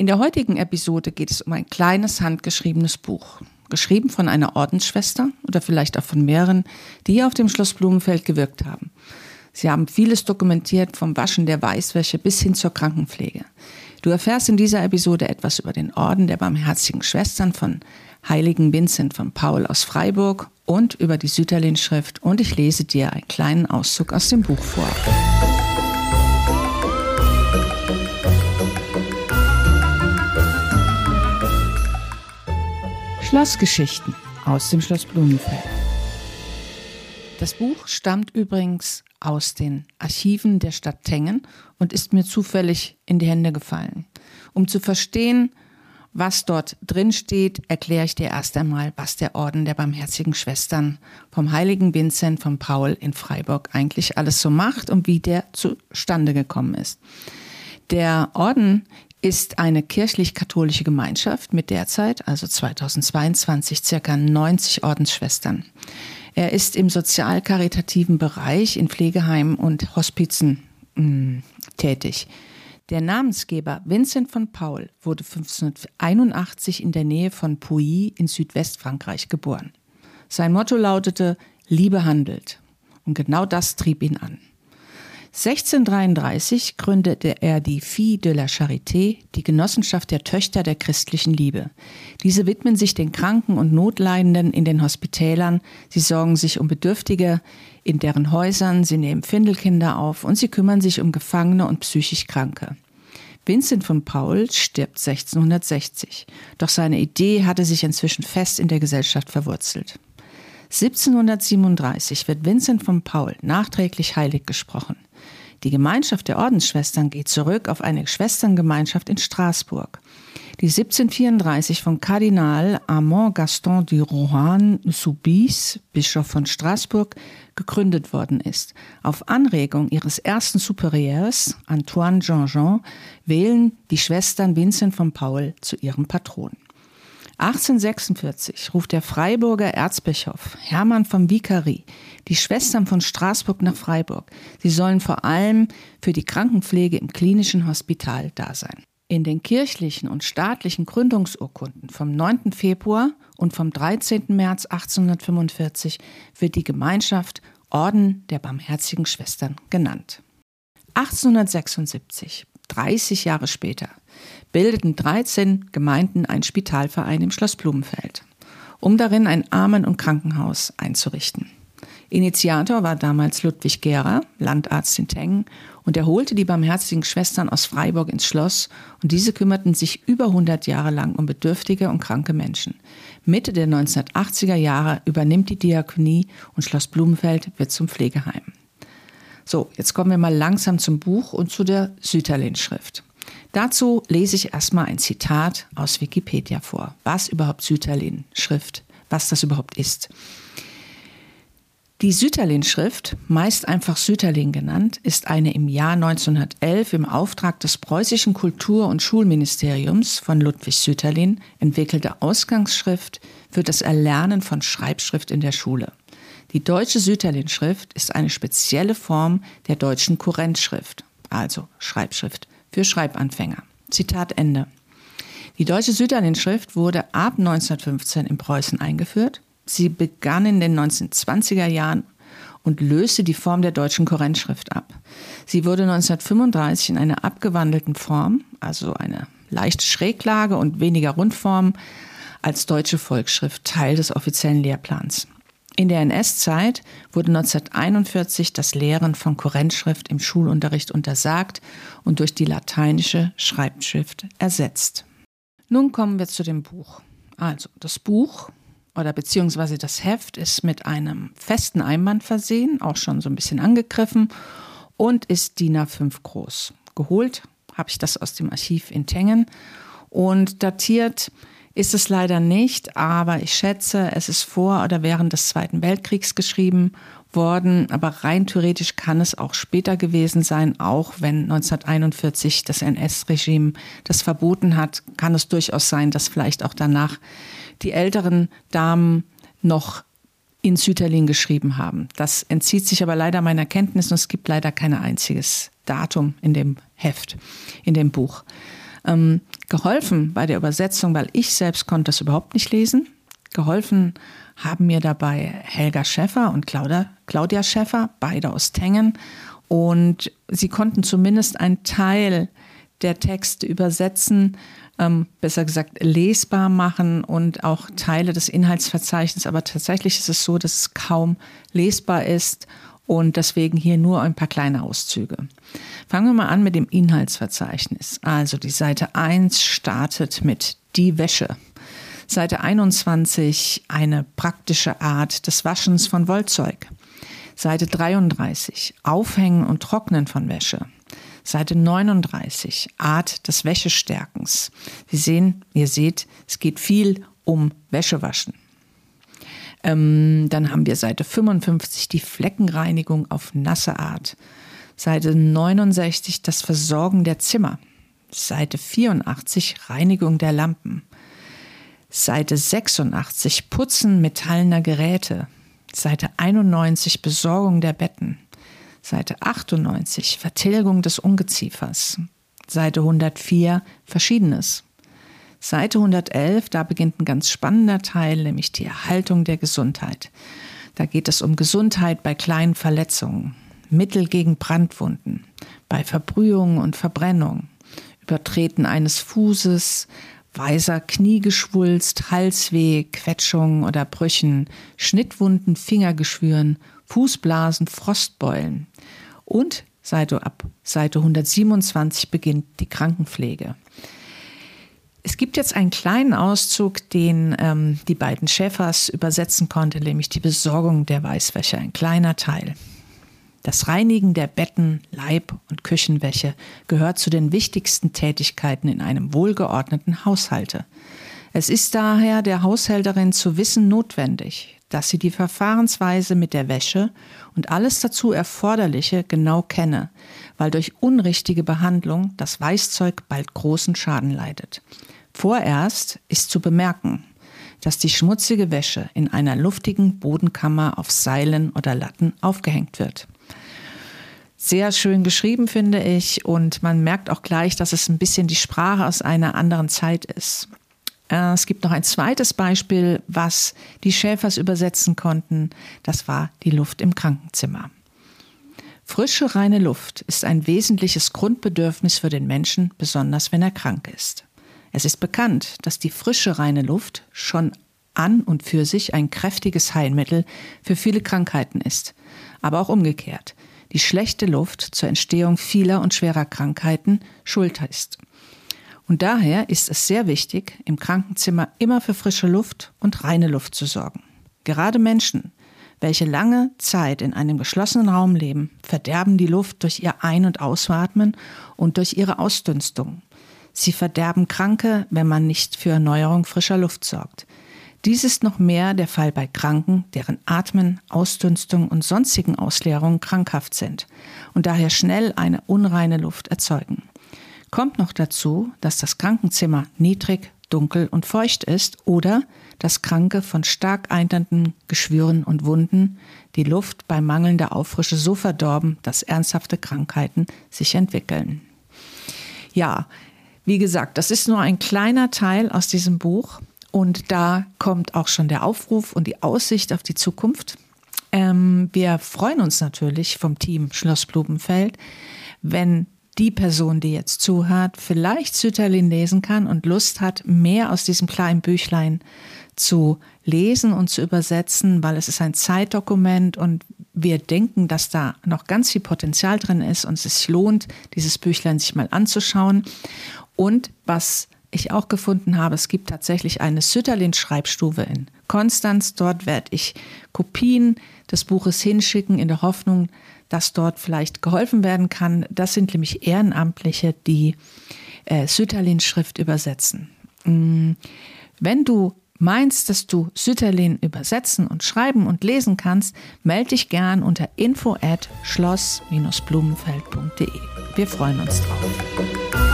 In der heutigen Episode geht es um ein kleines handgeschriebenes Buch, geschrieben von einer Ordensschwester oder vielleicht auch von mehreren, die auf dem Schloss Blumenfeld gewirkt haben. Sie haben vieles dokumentiert, vom Waschen der Weißwäsche bis hin zur Krankenpflege. Du erfährst in dieser Episode etwas über den Orden der Barmherzigen Schwestern von Heiligen Vincent von Paul aus Freiburg und über die Süterlin-Schrift und ich lese dir einen kleinen Auszug aus dem Buch vor. Schlossgeschichten aus dem Schloss Blumenfeld. Das Buch stammt übrigens aus den Archiven der Stadt Tengen und ist mir zufällig in die Hände gefallen. Um zu verstehen, was dort drin steht, erkläre ich dir erst einmal, was der Orden der Barmherzigen Schwestern vom heiligen Vincent von Paul in Freiburg eigentlich alles so macht und wie der zustande gekommen ist. Der Orden ist eine kirchlich-katholische Gemeinschaft mit derzeit, also 2022, circa 90 Ordensschwestern. Er ist im sozial-karitativen Bereich in Pflegeheimen und Hospizen mh, hm, tätig. Der Namensgeber Vincent von Paul wurde 1581 in der Nähe von Pouilly in Südwestfrankreich geboren. Sein Motto lautete Liebe handelt. Und genau das trieb ihn an. 1633 gründete er die Fille de la Charité, die Genossenschaft der Töchter der christlichen Liebe. Diese widmen sich den Kranken und Notleidenden in den Hospitälern. Sie sorgen sich um Bedürftige in deren Häusern, sie nehmen Findelkinder auf und sie kümmern sich um Gefangene und psychisch Kranke. Vincent von Paul stirbt 1660, doch seine Idee hatte sich inzwischen fest in der Gesellschaft verwurzelt. 1737 wird Vincent von Paul nachträglich heilig gesprochen. Die Gemeinschaft der Ordensschwestern geht zurück auf eine Schwesterngemeinschaft in Straßburg, die 1734 von Kardinal Armand Gaston du Rohan Soubise, Bischof von Straßburg, gegründet worden ist. Auf Anregung ihres ersten Superieurs, Antoine Jean-Jean, wählen die Schwestern Vincent von Paul zu ihrem Patron. 1846 ruft der Freiburger Erzbischof Hermann von Vicary die Schwestern von Straßburg nach Freiburg. Sie sollen vor allem für die Krankenpflege im klinischen Hospital da sein. In den kirchlichen und staatlichen Gründungsurkunden vom 9. Februar und vom 13. März 1845 wird die Gemeinschaft Orden der Barmherzigen Schwestern genannt. 1876, 30 Jahre später, bildeten 13 Gemeinden einen Spitalverein im Schloss Blumenfeld, um darin ein Armen- und Krankenhaus einzurichten. Initiator war damals Ludwig Gehrer, Landarzt in Tengen, und er holte die barmherzigen Schwestern aus Freiburg ins Schloss und diese kümmerten sich über 100 Jahre lang um bedürftige und kranke Menschen. Mitte der 1980er Jahre übernimmt die Diakonie und Schloss Blumenfeld wird zum Pflegeheim. So, jetzt kommen wir mal langsam zum Buch und zu der Süterlin-Schrift. Dazu lese ich erstmal ein Zitat aus Wikipedia vor, was überhaupt Süterlin-Schrift, was das überhaupt ist. Die Süterlin-Schrift, meist einfach Süterlin genannt, ist eine im Jahr 1911 im Auftrag des preußischen Kultur- und Schulministeriums von Ludwig Süterlin entwickelte Ausgangsschrift für das Erlernen von Schreibschrift in der Schule. Die deutsche Süterlin-Schrift ist eine spezielle Form der deutschen Kurrentschrift, also Schreibschrift für Schreibanfänger. Zitat Ende. Die deutsche Süderlin-Schrift wurde ab 1915 in Preußen eingeführt. Sie begann in den 1920er Jahren und löste die Form der deutschen Korrentschrift ab. Sie wurde 1935 in einer abgewandelten Form, also eine leichte Schräglage und weniger Rundform, als deutsche Volksschrift Teil des offiziellen Lehrplans. In der NS-Zeit wurde 1941 das Lehren von Kurrentschrift im Schulunterricht untersagt und durch die lateinische Schreibschrift ersetzt. Nun kommen wir zu dem Buch. Also, das Buch oder beziehungsweise das Heft ist mit einem festen Einband versehen, auch schon so ein bisschen angegriffen und ist DIN A5 groß. Geholt habe ich das aus dem Archiv in Tengen und datiert ist es leider nicht, aber ich schätze, es ist vor oder während des Zweiten Weltkriegs geschrieben worden, aber rein theoretisch kann es auch später gewesen sein, auch wenn 1941 das NS-Regime das verboten hat, kann es durchaus sein, dass vielleicht auch danach die älteren Damen noch in Süterlin geschrieben haben. Das entzieht sich aber leider meiner Kenntnis und es gibt leider kein einziges Datum in dem Heft, in dem Buch. Ähm, geholfen bei der Übersetzung, weil ich selbst konnte das überhaupt nicht lesen. Geholfen haben mir dabei Helga Schäffer und Claudia, Claudia Schäffer, beide aus Tengen. Und sie konnten zumindest einen Teil der Texte übersetzen, ähm, besser gesagt lesbar machen und auch Teile des Inhaltsverzeichnisses. Aber tatsächlich ist es so, dass es kaum lesbar ist und deswegen hier nur ein paar kleine Auszüge. Fangen wir mal an mit dem Inhaltsverzeichnis. Also die Seite 1 startet mit die Wäsche. Seite 21 eine praktische Art des Waschens von Wollzeug. Seite 33 Aufhängen und Trocknen von Wäsche. Seite 39 Art des Wäschestärkens. Sie sehen, ihr seht, es geht viel um Wäschewaschen. Ähm, dann haben wir Seite 55 die Fleckenreinigung auf nasse Art. Seite 69 das Versorgen der Zimmer. Seite 84 Reinigung der Lampen. Seite 86 Putzen metallener Geräte. Seite 91 Besorgung der Betten. Seite 98 Vertilgung des Ungeziefers. Seite 104 Verschiedenes. Seite 111, da beginnt ein ganz spannender Teil, nämlich die Erhaltung der Gesundheit. Da geht es um Gesundheit bei kleinen Verletzungen, Mittel gegen Brandwunden, bei Verbrühung und Verbrennung, Übertreten eines Fußes, weiser Kniegeschwulst, Halsweh, Quetschungen oder Brüchen, Schnittwunden, Fingergeschwüren, Fußblasen, Frostbeulen. Und Seite ab Seite 127 beginnt die Krankenpflege. Es gibt jetzt einen kleinen Auszug, den ähm, die beiden Schäfers übersetzen konnte, nämlich die Besorgung der Weißwäsche, ein kleiner Teil. Das Reinigen der Betten, Leib- und Küchenwäsche gehört zu den wichtigsten Tätigkeiten in einem wohlgeordneten Haushalte. Es ist daher der Haushälterin zu wissen notwendig, dass sie die Verfahrensweise mit der Wäsche und alles dazu Erforderliche genau kenne, weil durch unrichtige Behandlung das Weißzeug bald großen Schaden leidet. Vorerst ist zu bemerken, dass die schmutzige Wäsche in einer luftigen Bodenkammer auf Seilen oder Latten aufgehängt wird sehr schön geschrieben, finde ich. Und man merkt auch gleich, dass es ein bisschen die Sprache aus einer anderen Zeit ist. Äh, es gibt noch ein zweites Beispiel, was die Schäfers übersetzen konnten. Das war die Luft im Krankenzimmer. Frische, reine Luft ist ein wesentliches Grundbedürfnis für den Menschen, besonders wenn er krank ist. Es ist bekannt, dass die frische, reine Luft schon an und für sich ein kräftiges Heilmittel für viele Krankheiten ist. Aber auch umgekehrt die schlechte Luft zur Entstehung vieler und schwerer Krankheiten schuld ist. Und daher ist es sehr wichtig, im Krankenzimmer immer für frische Luft und reine Luft zu sorgen. Gerade Menschen, welche lange Zeit in einem geschlossenen Raum leben, verderben die Luft durch ihr Ein- und Ausatmen und durch ihre Ausdünstung. Sie verderben Kranke, wenn man nicht für Erneuerung frischer Luft sorgt. Dies ist noch mehr der Fall bei Kranken, deren Atmen, Ausdünstung und sonstigen Ausleerungen krankhaft sind und daher schnell eine unreine Luft erzeugen. Kommt noch dazu, dass das Krankenzimmer niedrig, dunkel und feucht ist oder dass Kranke von stark eiternden Geschwüren und Wunden die Luft bei mangelnder Auffrische so verdorben, dass ernsthafte Krankheiten sich entwickeln. Ja, wie gesagt, das ist nur ein kleiner Teil aus diesem Buch. Und da kommt auch schon der Aufruf und die Aussicht auf die Zukunft. Ähm, wir freuen uns natürlich vom Team Schloss Blumenfeld, wenn die Person, die jetzt zuhört, vielleicht Sütterlin lesen kann und Lust hat, mehr aus diesem kleinen Büchlein zu lesen und zu übersetzen, weil es ist ein Zeitdokument und wir denken, dass da noch ganz viel Potenzial drin ist und es sich lohnt, dieses Büchlein sich mal anzuschauen. Und was ich auch gefunden habe, es gibt tatsächlich eine Sütterlin-Schreibstube in Konstanz. Dort werde ich Kopien des Buches hinschicken in der Hoffnung, dass dort vielleicht geholfen werden kann. Das sind nämlich Ehrenamtliche, die äh, Sütterlin-Schrift übersetzen. Mm, wenn du meinst, dass du Sütterlin übersetzen und schreiben und lesen kannst, melde dich gern unter info at schloss-blumenfeld.de. Wir freuen uns drauf.